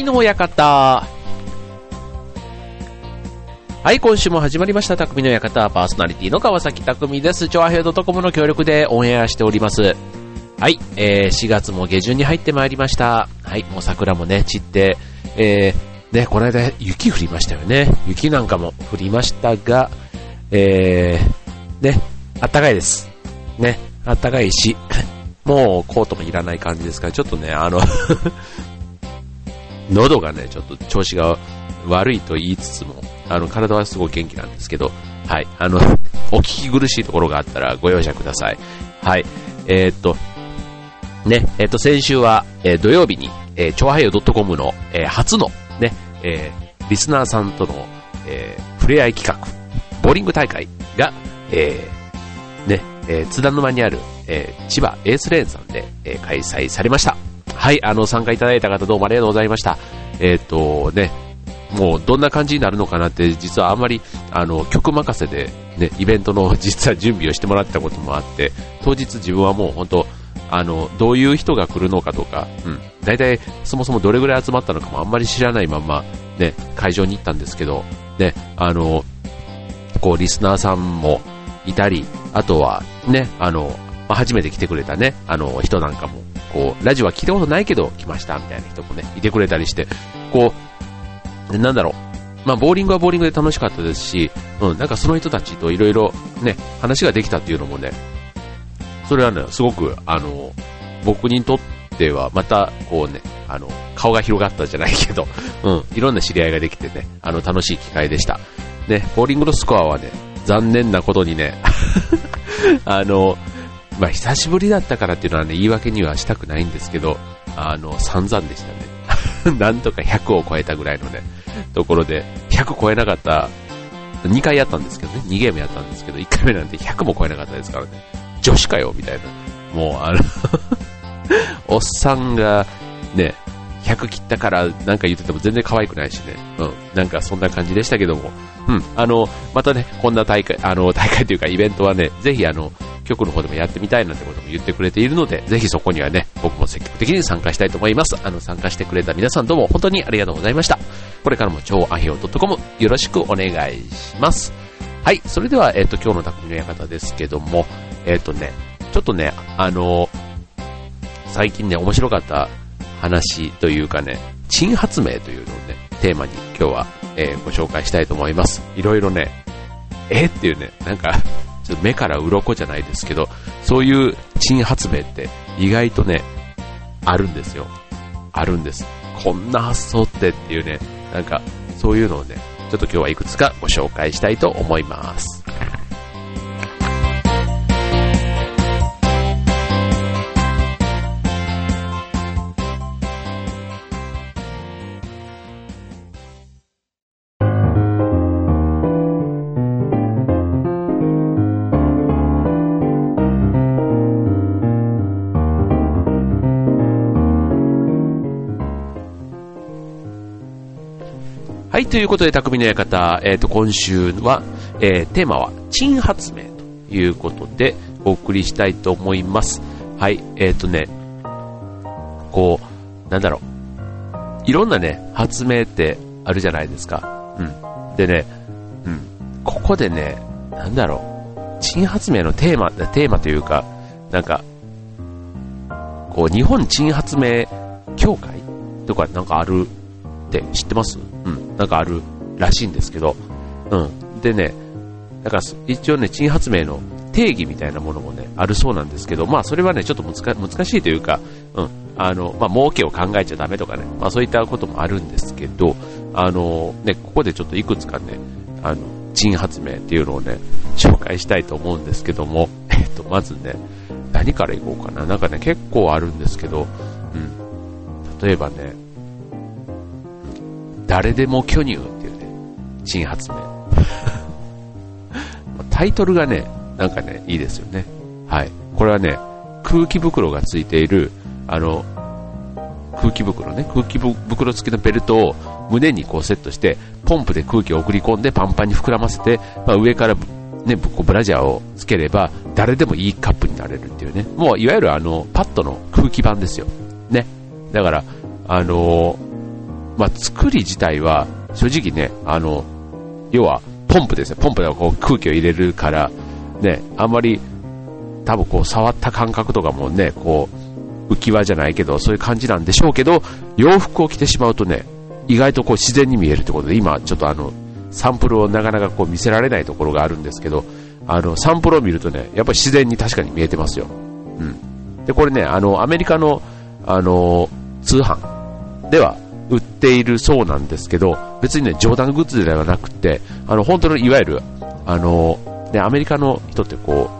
匠の館。はい、今週も始まりました、匠の館、パーソナリティの川崎匠です。チョアヘドトコムの協力でオンエアしております。はい、えー、4月も下旬に入ってまいりました。はい、もう桜もね、散って、えー、ね、この間雪降りましたよね。雪なんかも降りましたが、えー、ね、あったかいです。ね、あったかいし、もうコートもいらない感じですから、ちょっとね、あの、喉がね、ちょっと調子が悪いと言いつつも、あの、体はすごい元気なんですけど、はい、あの、お聞き苦しいところがあったらご容赦ください。はい、えー、っと、ね、えー、っと、先週は、えー、土曜日に、えー、超はよ .com の、えー、初の、ね、えー、リスナーさんとの、えー、触れ合い企画、ボーリング大会が、えー、ね、えー、津田沼にある、えー、千葉エースレーンさんで、えー、開催されました。はい、あの、参加いただいた方どうもありがとうございました。えっ、と、ね、もうどんな感じになるのかなって、実はあんまり、あの、曲任せで、ね、イベントの 実は準備をしてもらったこともあって、当日自分はもう本当、あの、どういう人が来るのかとか、うん、大体そもそもどれぐらい集まったのかもあんまり知らないまま、ね、会場に行ったんですけど、ね、あの、こう、リスナーさんもいたり、あとは、ね、あの、初めて来てくれたね、あの、人なんかも、こう、ラジオは聞いたことないけど来ました、みたいな人もね、いてくれたりして、こう、なんだろう、まあ、ボーリングはボーリングで楽しかったですし、うん、なんかその人たちといろいろね、話ができたっていうのもね、それはね、すごく、あの、僕にとっては、また、こうね、あの、顔が広がったじゃないけど、うん、いろんな知り合いができてね、あの、楽しい機会でした。ね、ボーリングのスコアはね、残念なことにね、あの、まあ、久しぶりだったからっていうのはね、言い訳にはしたくないんですけど、あの、散々でしたね。なんとか100を超えたぐらいのね、ところで、100超えなかった、2回やったんですけどね、2ゲームやったんですけど、1回目なんて100も超えなかったですからね、女子かよ、みたいな。もう、あの おっさんが、ね、100切ったからなんか言ってても全然可愛くないしね。うん。なんかそんな感じでしたけども。うん。あの、またね、こんな大会、あの、大会というかイベントはね、ぜひあの、局の方でもやってみたいなんてことも言ってくれているので、ぜひそこにはね、僕も積極的に参加したいと思います。あの、参加してくれた皆さんどうも本当にありがとうございました。これからも超アヒオ .com よろしくお願いします。はい。それでは、えっ、と、今日の匠の館ですけども、えっ、とね、ちょっとね、あの、最近ね、面白かった話というかね、珍発明というのをね、テーマに今日は、えーご紹介したいと思います。いろいろね、えっていうね、なんか、ちょっと目から鱗じゃないですけど、そういう珍発明って意外とね、あるんですよ。あるんです。こんな発想ってっていうね、なんか、そういうのをね、ちょっと今日はいくつかご紹介したいと思います。ということで、匠の館、えっ、と、今週は、えーテーマは、珍発明ということで、お送りしたいと思います。はい、えっ、とね、こう、なんだろう、いろんなね、発明ってあるじゃないですか。うん。でね、うん。ここでね、なんだろう、珍発明のテーマ、テーマというか、なんか、こう、日本珍発明協会とかなんかあるって知ってます？うん。なんかあるらしいんですけど、うん。でね、だから一応ね、珍発明の定義みたいなものもね、あるそうなんですけど、まあそれはね、ちょっと難しいというか、うん。あの、まあ儲けを考えちゃダメとかね、まあそういったこともあるんですけど、あの、ね、ここでちょっといくつかね、あの、珍発明っていうのをね、紹介したいと思うんですけども、えっと、まずね、何からいこうかな。なんかね、結構あるんですけど、うん。例えばね、誰でも巨乳っていうね、新発明。タイトルがね、なんかね、いいですよね。はい。これはね、空気袋がついている、あの、空気袋ね、空気袋付きのベルトを胸にこうセットして、ポンプで空気を送り込んでパンパンに膨らませて、まあ、上からね、こうブラジャーをつければ、誰でもいいカップになれるっていうね。もういわゆるあの、パッドの空気版ですよ。ね。だから、あのーまあ、作り自体は、正直ね、あの、要は、ポンプですね。ポンプでこう空気を入れるから、ね、あんまり、多分こう触った感覚とかもね、こう、浮き輪じゃないけど、そういう感じなんでしょうけど、洋服を着てしまうとね、意外とこう自然に見えるってことで、今ちょっとあの、サンプルをなかなかこう見せられないところがあるんですけど、あの、サンプルを見るとね、やっぱり自然に確かに見えてますよ。うん。で、これね、あの、アメリカの、あの、通販では売っているそうなんですけど、別にね、冗談グッズではなくて、あの、本当のいわゆる、あの、ね、アメリカの人ってこ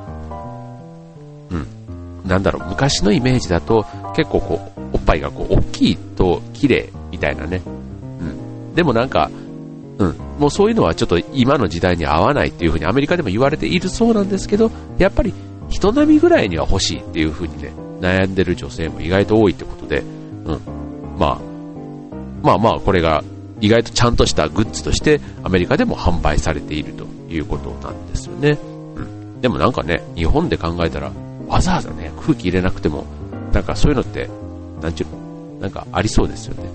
う、うん、なんだろう、昔のイメージだと、結構こう、おっぱいがこう、大きいと綺麗みたいなね。うん。でもなんか、うん、もうそういうのはちょっと今の時代に合わないっていうふうにアメリカでも言われているそうなんですけど、やっぱり人並みぐらいには欲しいっていうふうにね、悩んでる女性も意外と多いってことで、うん、まあ、まあまあこれが意外とちゃんとしたグッズとしてアメリカでも販売されているということなんですよね。うん、でもなんかね、日本で考えたらわざわざね、空気入れなくても、なんかそういうのって、なんちゅうの、なんかありそうですよね。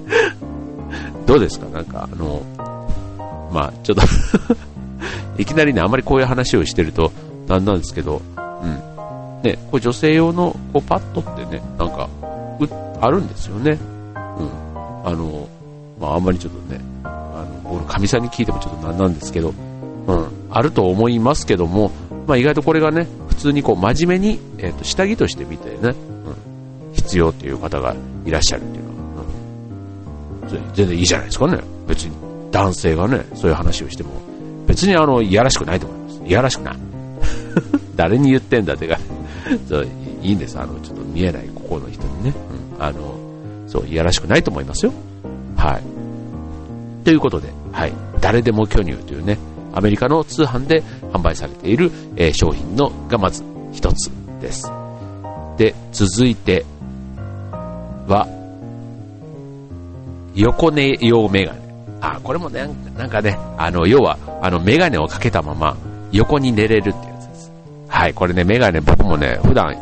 どうですか？なんか、あの、まあ、ちょっと いきなりね、あまりこういう話をしてると、なんなんですけど、うん。ね、これ女性用のこうパッドってね、なんか、あるんですよね。うん。あの、まあ、あんまりちょっとね、あの、僕のかみさんに聞いてもちょっとなんなんですけど、うん、あると思いますけども、まあ、意外とこれがね、普通にこう真面目に、えっ、ー、と、下着として見てね、うん、必要っていう方がいらっしゃるっていうのはうん全然いいじゃないですかね。別に男性がね、そういう話をしても、別にあの、いやらしくないと思います。いやらしくない。誰に言ってんだってかそういいんです。あの、ちょっと見えないここの人にね。うん、あの、そう、いやらしくないと思いますよ。はい。ということで、はい。誰でも巨乳というね、アメリカの通販で販売されている、えー、商品のがまず一つです。で、続いては、横寝用メガネ。あ、これもね、なんかね、あの、要は、あの、メガネをかけたまま、横に寝れるってやつです。はい、これね、メガネ僕もね、普段、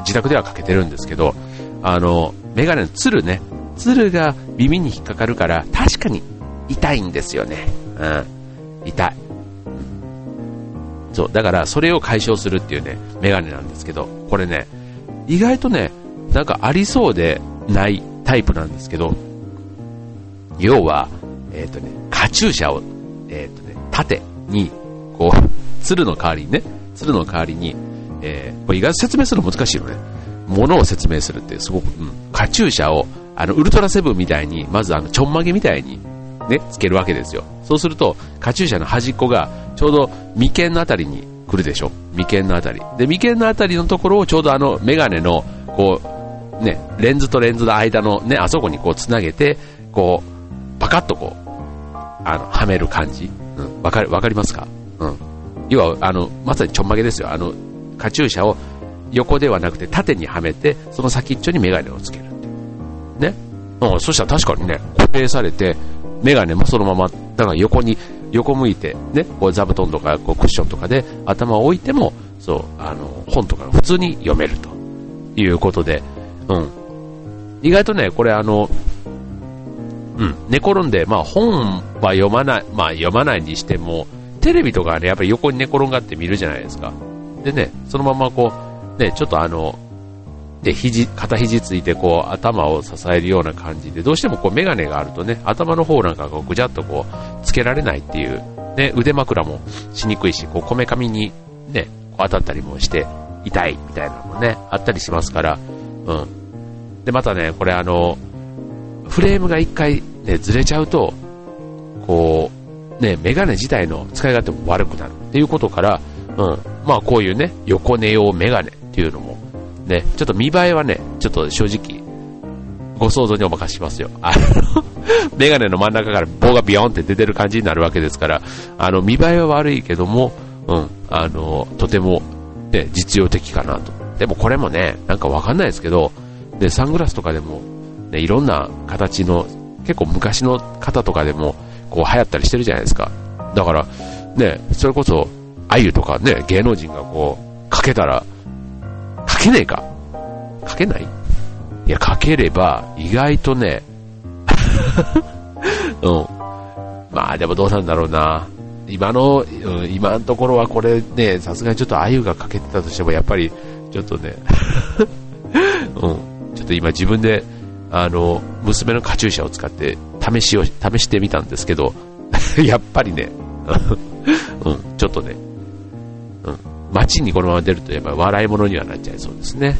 自宅ではかけてるんですけど、あの、メガネのツルね、ツルが耳に引っかかるから、確かに痛いんですよね。うん。痛い。そう、だからそれを解消するっていうね、メガネなんですけど、これね、意外とね、なんかありそうでないタイプなんですけど、要は、えっ、ー、とね、カチューシャを、えっ、ー、とね、縦に、こう、鶴の代わりにね、鶴の代わりに、えー、これ意外と説明するの難しいよね。ものを説明するってすごく、うん、カチューシャを、あの、ウルトラセブンみたいに、まずあの、ちょんまげみたいに、ね、つけるわけですよ。そうすると、カチューシャの端っこが、ちょうど眉間のあたりに来るでしょ。眉間のあたり。で、眉間のあたりのところをちょうどあの、メガネの、こう、ね、レンズとレンズの間のね、あそこにこうつなげて、こう、パカッとこう、あの、はめる感じ。うん、わかる、わかりますか？うん。要は、あの、まさにちょんまげですよ。あの、カチューシャを横ではなくて縦にはめて、その先っちょにメガネをつけるね。うん、そしたら確かにね、固定されて、メガネもそのまま、だから横に、横向いて、ね、こう座布団とかこうクッションとかで頭を置いても、そう、あの、本とか普通に読めるということで、うん。意外とね、これあの、うん、寝転んで、まあ本は読まない、まあ読まないにしても、テレビとかね、やっぱり横に寝転がって見るじゃないですか。でね、そのままこう、ね、ちょっとあの、で、肘、肩肘ついてこう、頭を支えるような感じで、どうしてもこう、メガネがあるとね、頭の方なんかこう、ぐちゃっとこう、つけられないっていう、ね、腕枕もしにくいし、こう、こめかみにね、こう当たったりもして、痛いみたいなのもね、あったりしますから、うん。で、またね、これあの、フレームが一回ね、ずれちゃうと、こう、ね、メガネ自体の使い勝手も悪くなるっていうことから、うん、まあこういうね、横寝用メガネっていうのも、ね、ちょっと見栄えはね、ちょっと正直、ご想像にお任せしますよ。あの、メガネの真ん中から棒がビヨンって出てる感じになるわけですから、あの、見栄えは悪いけども、うん、あの、とても、ね、実用的かなと。でもこれもね、なんかわかんないですけど、で、サングラスとかでも、ね、いろんな形の、結構昔の方とかでも、こう流行ったりしてるじゃないですか。だから、ね、それこそ、あゆとかね、芸能人がこう、かけたら、けねえか？かけない？いや、かければ、意外とね、うん。まあでもどうなんだろうな。今の、うん、今のところはこれね、さすがにちょっとあゆがかけてたとしても、やっぱり、ちょっとね、うん、ちょっと今自分で、あの、娘のカチューシャを使って試しを、試してみたんですけど、やっぱりね、うん、ちょっとね、街にこのまま出るとやっぱり笑いものにはなっちゃいそうですね。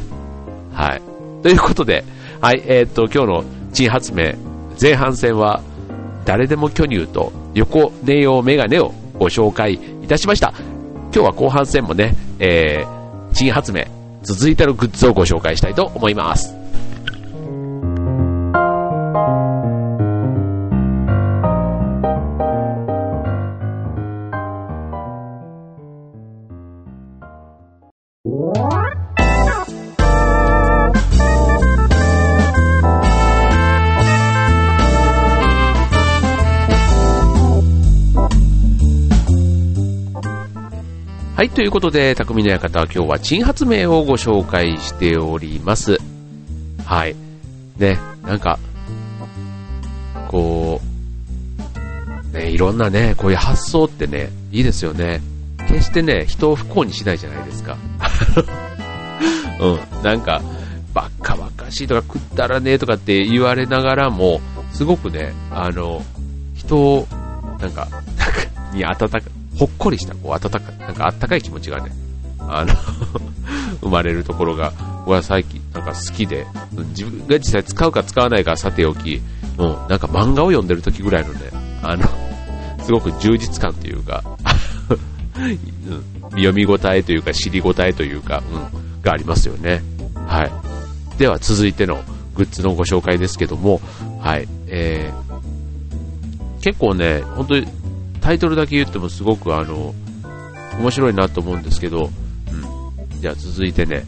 はい。ということで、はい、えー、っと、今日の珍発明、前半戦は、誰でも巨乳と横寝用メガネをご紹介いたしました。今日は後半戦もね、えー、新発明、続いてのグッズをご紹介したいと思います。はい、ということで、匠の館は今日は珍発明をご紹介しております。はい。ね、なんか、こう、ね、いろんなね、こういう発想ってね、いいですよね。決してね、人を不幸にしないじゃないですか。うん、なんか、ばっかばっかしいとか食ったらねとかって言われながらも、すごくね、あの、人を、なんか、なん、に温か、ほっこりした、こう、温かい、なんかあったかい気持ちがね、あの 生まれるところが、僕は最近、なんか好きで、自分が実際使うか使わないかさておき、もうなんか漫画を読んでる時ぐらいのね、あの、すごく充実感というか、うん、読み応えというか、知り応えというか、うん、がありますよね。はい。では続いてのグッズのご紹介ですけども、はい、えー、結構ね、本当にタイトルだけ言ってもすごくあの、面白いなと思うんですけど、うん。じゃあ続いてね、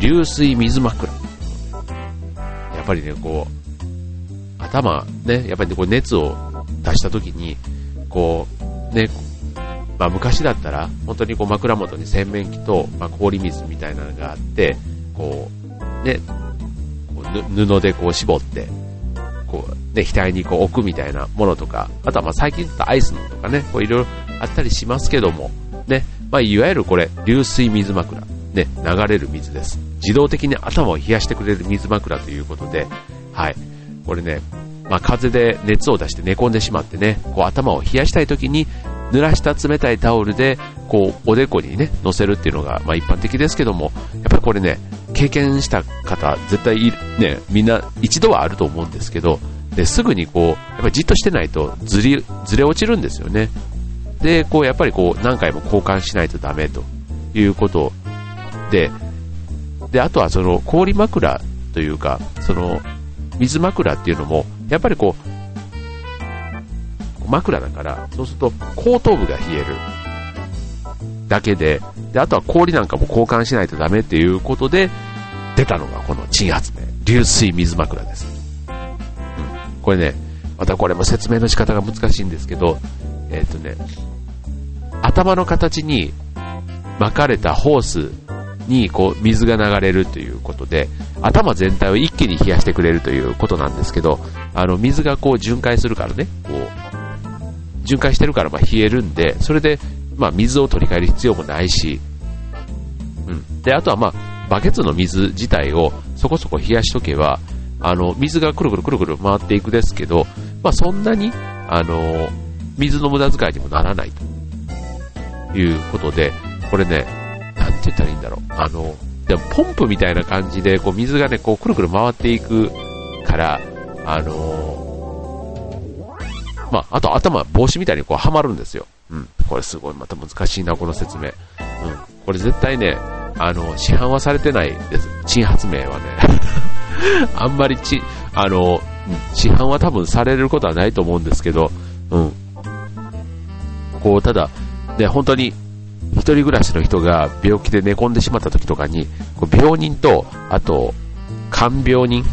流水水枕。やっぱりね、こう、頭、ね、やっぱり、ね、こう熱を出した時に、こう、ね、まあ昔だったら、本当にこう枕元に洗面器と、まあ、氷水みたいなのがあって、こう、ね、こう布でこう絞って、こう、ね、額にこう置くみたいなものとか、あとはまあ最近だとアイスのとかね、いろいろあったりしますけども、ね、まあいわゆるこれ、流水水枕、ね、流れる水です。自動的に頭を冷やしてくれる水枕ということで、はい、これね、まあ風で熱を出して寝込んでしまってね、こう頭を冷やしたい時に、濡らした冷たいタオルで、こう、おでこにね、乗せるっていうのが、まあ一般的ですけども、やっぱりこれね、経験した方、絶対ね、みんな一度はあると思うんですけど、ですぐにこう、やっぱりじっとしてないとずり、ずれ落ちるんですよね。で、こう、やっぱりこう、何回も交換しないとダメということで、で、あとはその氷枕というか、その、水枕っていうのも、やっぱりこう、枕だから、そうすると後頭部が冷えるだけで、で、あとは氷なんかも交換しないとダメっていうことで、出たのがこの鎮発明、流水水枕です。これね、またこれも説明の仕方が難しいんですけど、えっ、ー、とね、頭の形に巻かれたホースにこう水が流れるということで、頭全体を一気に冷やしてくれるということなんですけど、あの水がこう巡回するからね、こう、巡回してるからま冷えるんで、それでま、水を取り替える必要もないし、うん。で、あとはまあ、バケツの水自体をそこそこ冷やしとけば、あの、水がくるくるくるくる回っていくですけど、まあ、そんなに、あの、水の無駄遣いにもならないということで、これね、なんて言ったらいいんだろう。あの、でもポンプみたいな感じで、こう水がね、こうくるくる回っていくから、あのまあ、あと頭、帽子みたいにこうはまるんですよ。うん。これすごい、また難しいな、この説明。うん。これ絶対ね、あの、市販はされてないです。新発明はね。あんまりち、あの、市販は多分されることはないと思うんですけど、うん。こう、ただ、ね、本当に、一人暮らしの人が病気で寝込んでしまった時とかに、こう病人と、あと、看病人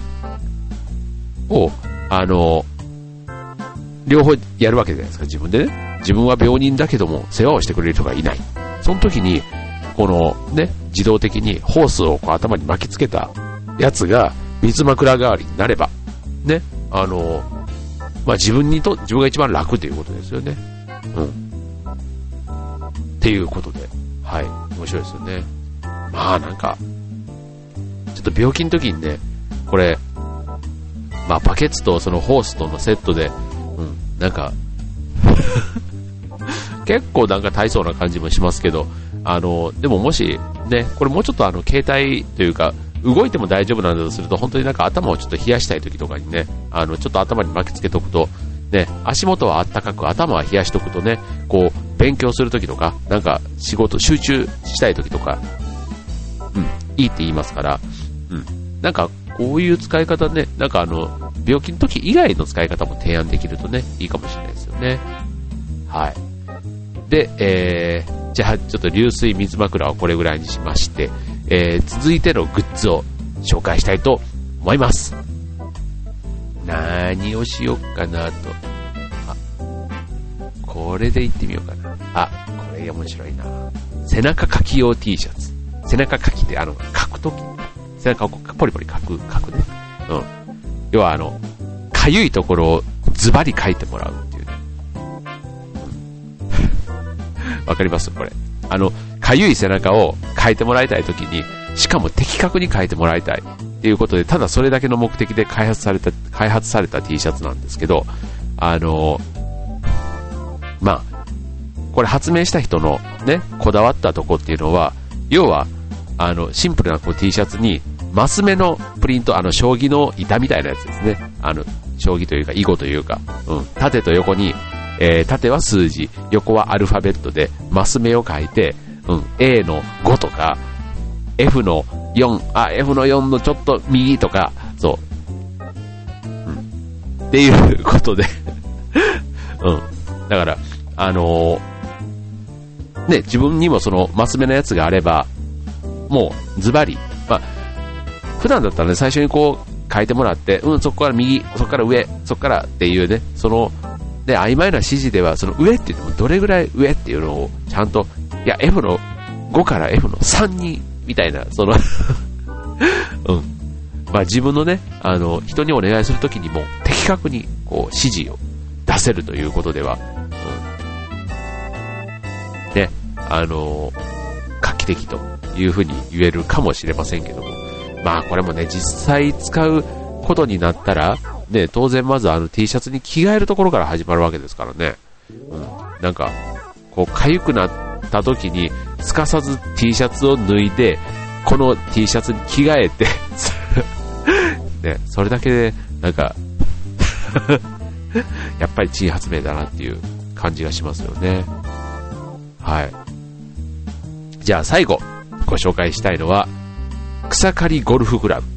を、あの、両方やるわけじゃないですか、自分でね。自分は病人だけども世話をしてくれる人がいない。その時に、このね、自動的にホースをこう頭に巻きつけたやつが水枕代わりになれば、ね、あの、まあ自分にと、自分が一番楽ということですよね。うん。っていうことで、はい、面白いですよね。まあなんか、ちょっと病気の時にね、これ、まあバケツとそのホースとのセットで、なんか 結構なんか大層な感じもしますけど、あの、でももし、ね、これもうちょっとあの、携帯というか、動いても大丈夫なんだとすると、本当になんか頭をちょっと冷やしたい時とかにね、あの、ちょっと頭に巻きつけとくと、ね、足元はあったかく、頭は冷やしとくとね、こう、勉強する時とか、なんか仕事、集中したい時とか、うん、いいって言いますから、うん、なんかこういう使い方ね、なんかあの、病気の時以外の使い方も提案できるとね、いいかもしれないですよね。はい。で、えー、じゃあちょっと流水水枕はこれぐらいにしまして、えー、続いてのグッズを紹介したいと思います。何をしよっかなと。あ、これでいってみようかな。あ、これ面白いな。背中かき用 T シャツ。背中かきってあの、書くとき、背中をポリポリ書く、書くね。うん。要はあの、かゆいところをズバリ書いてもらうっていうね。わかります？これ。あの、かゆい背中を書いてもらいたいときに、しかも的確に書いてもらいたいっていうことで、ただそれだけの目的で開発された、開発された T シャツなんですけど、あの、まあ、これ発明した人のね、こだわったとこっていうのは、要は、あの、シンプルなこう T シャツに、マス目のプリント、あの、将棋の板みたいなやつですね。あの、将棋というか、囲碁というか、うん、縦と横に、えー、縦は数字、横はアルファベットで、マス目を書いて、うん、A の5とか、F の4、あ、F の4のちょっと右とか、そう。うん。っていうことで うん。だから、あのー、ね、自分にもその、マス目のやつがあれば、もう、ズバリ、まあ、普段だったらね、最初にこう、書いてもらって、うん、そこから右、そこから上、そこからっていうね、その、で、曖昧な指示では、その上って言ってもどれぐらい上っていうのをちゃんと、いや、F の5から F の3に、みたいな、その うん。まあ自分のね、あの、人にお願いするときにも的確にこう指示を出せるということでは、うん。ね、あの、画期的というふうに言えるかもしれませんけども、まあこれもね、実際使うことになったら、ね、当然まずあの T シャツに着替えるところから始まるわけですからね。うん。なんか、こう、痒くなった時に、すかさず T シャツを脱いで、この T シャツに着替えて ね、それだけで、なんか やっぱり珍発明だなっていう感じがしますよね。はい。じゃあ最後、ご紹介したいのは、草刈りゴルフクラブ。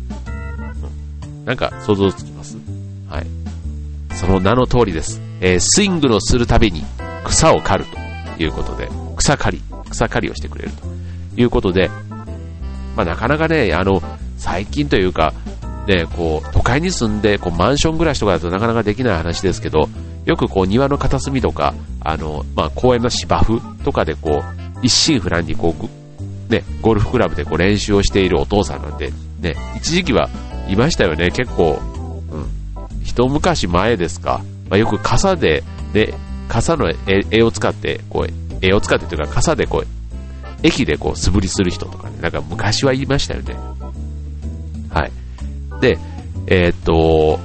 なんか想像つきます？はい。その名の通りです。えー、スイングのするたびに草を刈るということで、草刈り、草刈りをしてくれるということで、まあ、なかなかね、あの、最近というか、ね、こう、都会に住んで、こう、マンション暮らしとかだとなかなかできない話ですけど、よくこう、庭の片隅とか、あの、まあ、公園の芝生とかでこう、一心不乱にこう、ね、ゴルフクラブでこう練習をしているお父さんなんで、ね、一時期はいましたよね、結構、うん、一昔前ですか、まあ、よく傘で、ね、傘の絵を使って、こう、絵を使ってというか、傘でこう、駅でこう素振りする人とかね、なんか昔は言いましたよね。はい。で、えー、っと、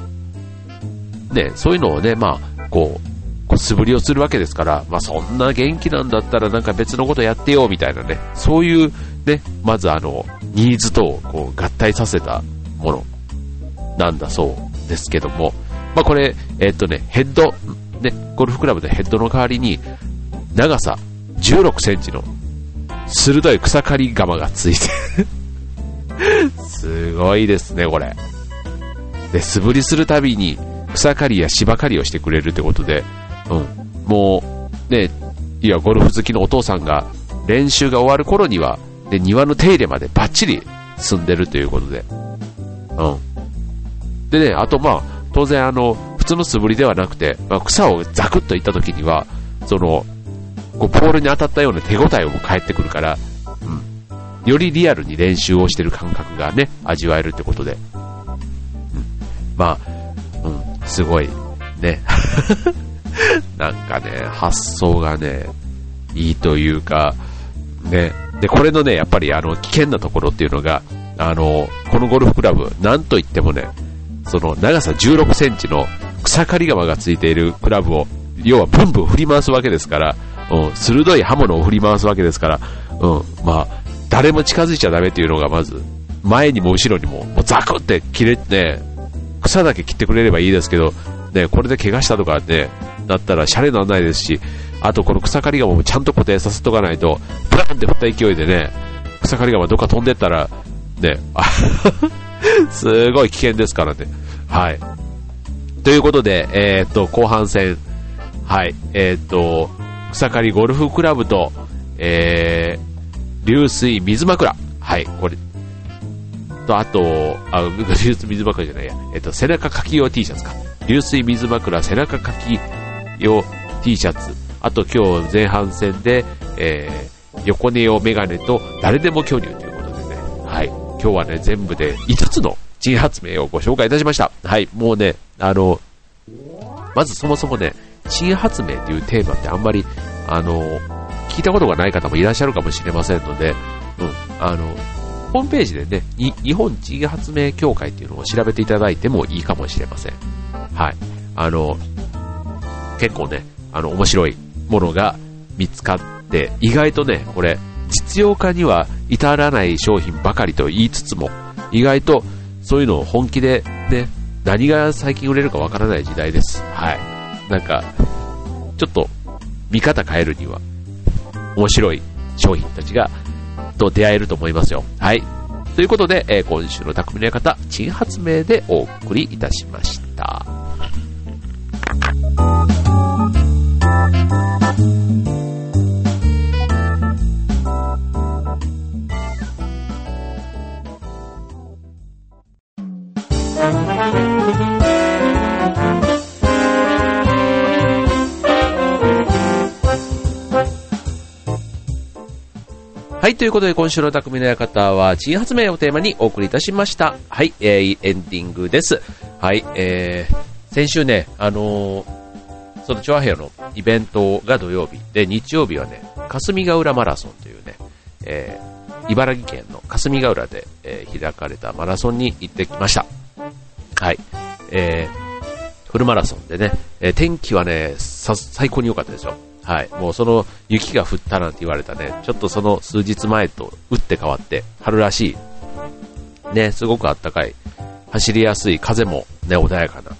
ね、そういうのをね、まあ、こう、こう素振りをするわけですから、まあそんな元気なんだったらなんか別のことやってよ、みたいなね、そういうね、まずあの、ニーズとこう合体させたものなんだそうですけども、まあこれ、えー、っとね、ヘッド、ね、ゴルフクラブでヘッドの代わりに、長さ16センチの鋭い草刈り釜がついて。すごいですね、これ。で、素振りするたびに草刈りや芝刈りをしてくれるってことで、うん。もう、ね、いや、ゴルフ好きのお父さんが練習が終わる頃には、で、庭の手入れまでバッチリ済んでるということで。うん。でね、あとまあ、当然あの、普通の素振りではなくて、まあ、草をザクッといった時には、その、こうポールに当たったような手応えも返ってくるから、うん、よりリアルに練習をしてる感覚がね、味わえるってことで、うん、まあ、うん、すごい、ね、なんかね、発想がね、いいというか、ね、で、これのね、やっぱりあの、危険なところっていうのが、あの、このゴルフクラブ、なんといってもね、その長さ16センチの草刈り釜がついているクラブを、要はブンブン振り回すわけですから、うん、鋭い刃物を振り回すわけですから、うん、まあ、誰も近づいちゃダメっていうのがまず、前にも後ろにも、もうザクって切れて、草だけ切ってくれればいいですけど、ね、これで怪我したとかね、なったらシャレならないですし、あとこの草刈り釜もちゃんと固定させとかないと、ブランって振った勢いでね、草刈り釜どっか飛んでったら、ね、すごい危険ですからね。はい。ということで、えー、っと、後半戦、はい、えー、っと、草刈りゴルフクラブと、えー、流水水枕。はい、これ、と、あと、あ、流水水枕じゃないや、えっと、背中かき用 T シャツか。流水水枕背中かき用 T シャツ。あと今日前半戦で、えー、横寝用メガネと誰でも巨乳ということでね。はい。今日はね、全部で5つの新発明をご紹介いたしました。はい。もうね、あの、まずそもそもね、新発明というテーマってあんまり、あの、聞いたことがない方もいらっしゃるかもしれませんので、うん、あの、ホームページでね、日本地位発明協会っていうのを調べていただいてもいいかもしれません。はい。あの、結構ね、あの、面白いものが見つかって、意外とね、これ、実用化には至らない商品ばかりと言いつつも、意外とそういうのを本気でね、何が最近売れるかわからない時代です。はい。なんか、ちょっと見方変えるには、面白い商品たちがと出会えると思いますよ。はい。ということで、えー、今週の匠の館、珍発明でお送りいたしました。はい、ということで今週の匠の館は、新発明をテーマにお送りいたしました。はい、えー、エンディングです。はい、えー、先週ね、あのー、そのチョアヘアのイベントが土曜日で、日曜日はね、霞ヶ浦マラソンというね、えー、茨城県の霞ヶ浦で、えー、開かれたマラソンに行ってきました。はい、えー、フルマラソンでね、えー、天気はね、最高に良かったですよ。はい。もうその雪が降ったなんて言われたね、ちょっとその数日前と打って変わって、春らしい、ね、すごくあったかい、走りやすい、風もね、穏やかな、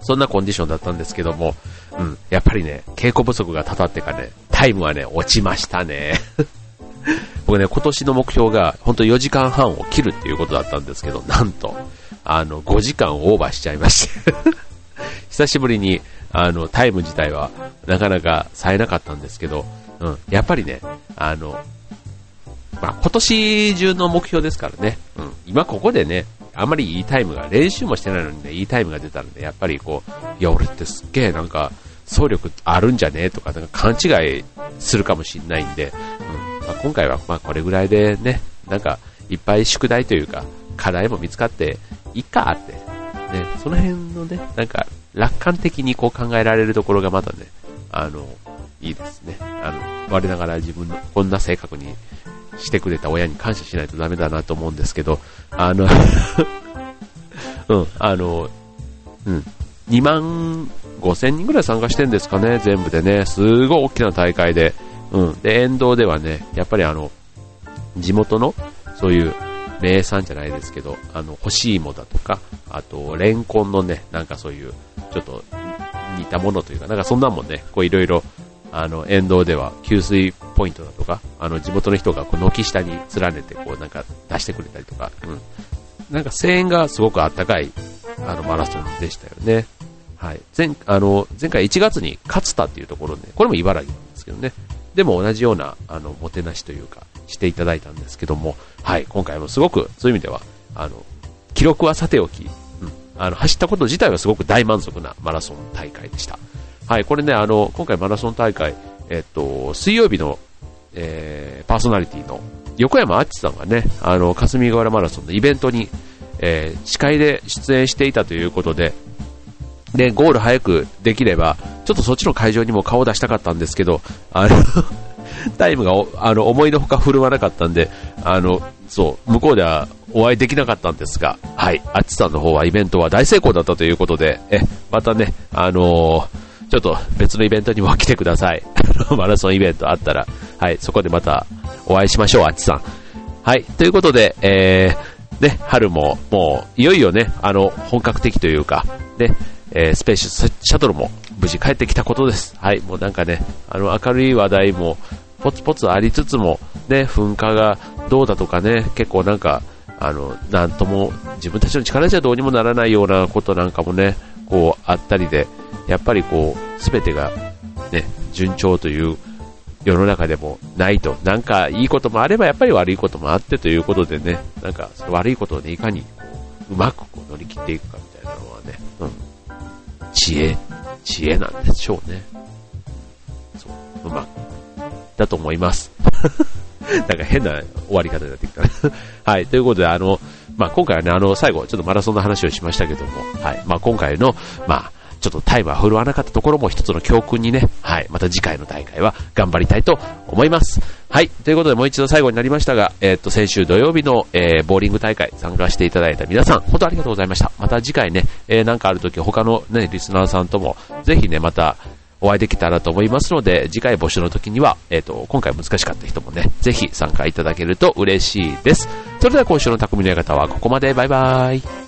そんなコンディションだったんですけども、うん、やっぱりね、稽古不足がたたってかね、タイムはね、落ちましたね。僕ね、今年の目標が、本当4時間半を切るっていうことだったんですけど、なんと、あの、5時間オーバーしちゃいまして。久しぶりに、あの、タイム自体はなかなか冴えなかったんですけど、うん、やっぱりね、あの、まあ、今年中の目標ですからね、うん、今ここでね、あんまりいいタイムが、練習もしてないのにね、いいタイムが出たらね、やっぱりこう、いや、俺ってすっげえなんか、走力あるんじゃねとか、なんか勘違いするかもしんないんで、うん。まあ、今回はまこれぐらいでね、なんか、いっぱい宿題というか、課題も見つかって、いっかって、ね、その辺のね、なんか、楽観的にこう考えられるところがまたね、あの、いいですね。あの、我ながら自分のこんな性格にしてくれた親に感謝しないとダメだなと思うんですけど、あの うん、あの、うん、2万5千人ぐらい参加してんですかね、全部でね。すごい大きな大会で。うん。で、沿道ではね、やっぱりあの、地元の、そういう名産じゃないですけど、あの、干し芋だとか、あと、レンコンのね、なんかそういう、ちょっと似たものというか、なんかそんなんもね、こういろいろ、あの、沿道では給水ポイントだとか、あの、地元の人がこう軒下に連ねて、こうなんか出してくれたりとか、うん。なんか声援がすごくあったかい、あの、マラソンでしたよね。はい。前、あの、前回1月に勝田っていうところで、これも茨城なんですけどね。でも同じような、あの、もてなしというか、していただいたんですけども、はい、今回もすごく、そういう意味では、あの、記録はさておき、うん、あの、走ったこと自体はすごく大満足なマラソン大会でした。はい、これね、あの、今回マラソン大会、えっと、水曜日の、えー、パーソナリティの横山あっちさんがね、あの、霞ヶ浦マラソンのイベントに、えー、司会で出演していたということで、で、ゴール早くできれば、ちょっとそっちの会場にも顔を出したかったんですけど、あのタイムがあの思いのほか振るわなかったんで、あの、そう、向こうではお会いできなかったんですが、はい、あっちさんの方はイベントは大成功だったということで、え、またね、あのー、ちょっと別のイベントにも来てください。マラソンイベントあったら、はい、そこでまたお会いしましょう、あっちさん。はい、ということで、えー、ね、春ももういよいよね、あの、本格的というか、ね、えー、スペースシャトルも無事帰ってきたことです。はい、もうなんかね、あの、明るい話題もポツポツありつつも、ね、噴火がどうだとかね、結構なんか、あの、なんとも、自分たちの力じゃどうにもならないようなことなんかもね、こう、あったりで、やっぱりこう、すべてが、ね、順調という世の中でもないと、なんかいいこともあればやっぱり悪いこともあってということでね、なんか悪いことをね、いかにこううまくこう乗り切っていくかみたいなのはね、うん、知恵、知恵なんでしょうね。そう、うまく、だと思います。なんか変な終わり方になってきた。はい、ということで、あの、まあ、今回はね、あの、最後、ちょっとマラソンの話をしましたけども、はい、まあ、今回の、まあ、ちょっとタイムは振るわなかったところも一つの教訓にね、はい、また次回の大会は頑張りたいと思います。はい、ということでもう一度最後になりましたが、えー、っと、先週土曜日の、えー、ボーリング大会参加していただいた皆さん、本当ありがとうございました。また次回ね、えー、なんかあるとき他のね、リスナーさんとも、ぜひね、また、お会いできたらと思いますので、次回募集の時には、えっ、ー、と、今回難しかった人もね、ぜひ参加いただけると嬉しいです。それでは今週の匠の館はここまで。バイバイ。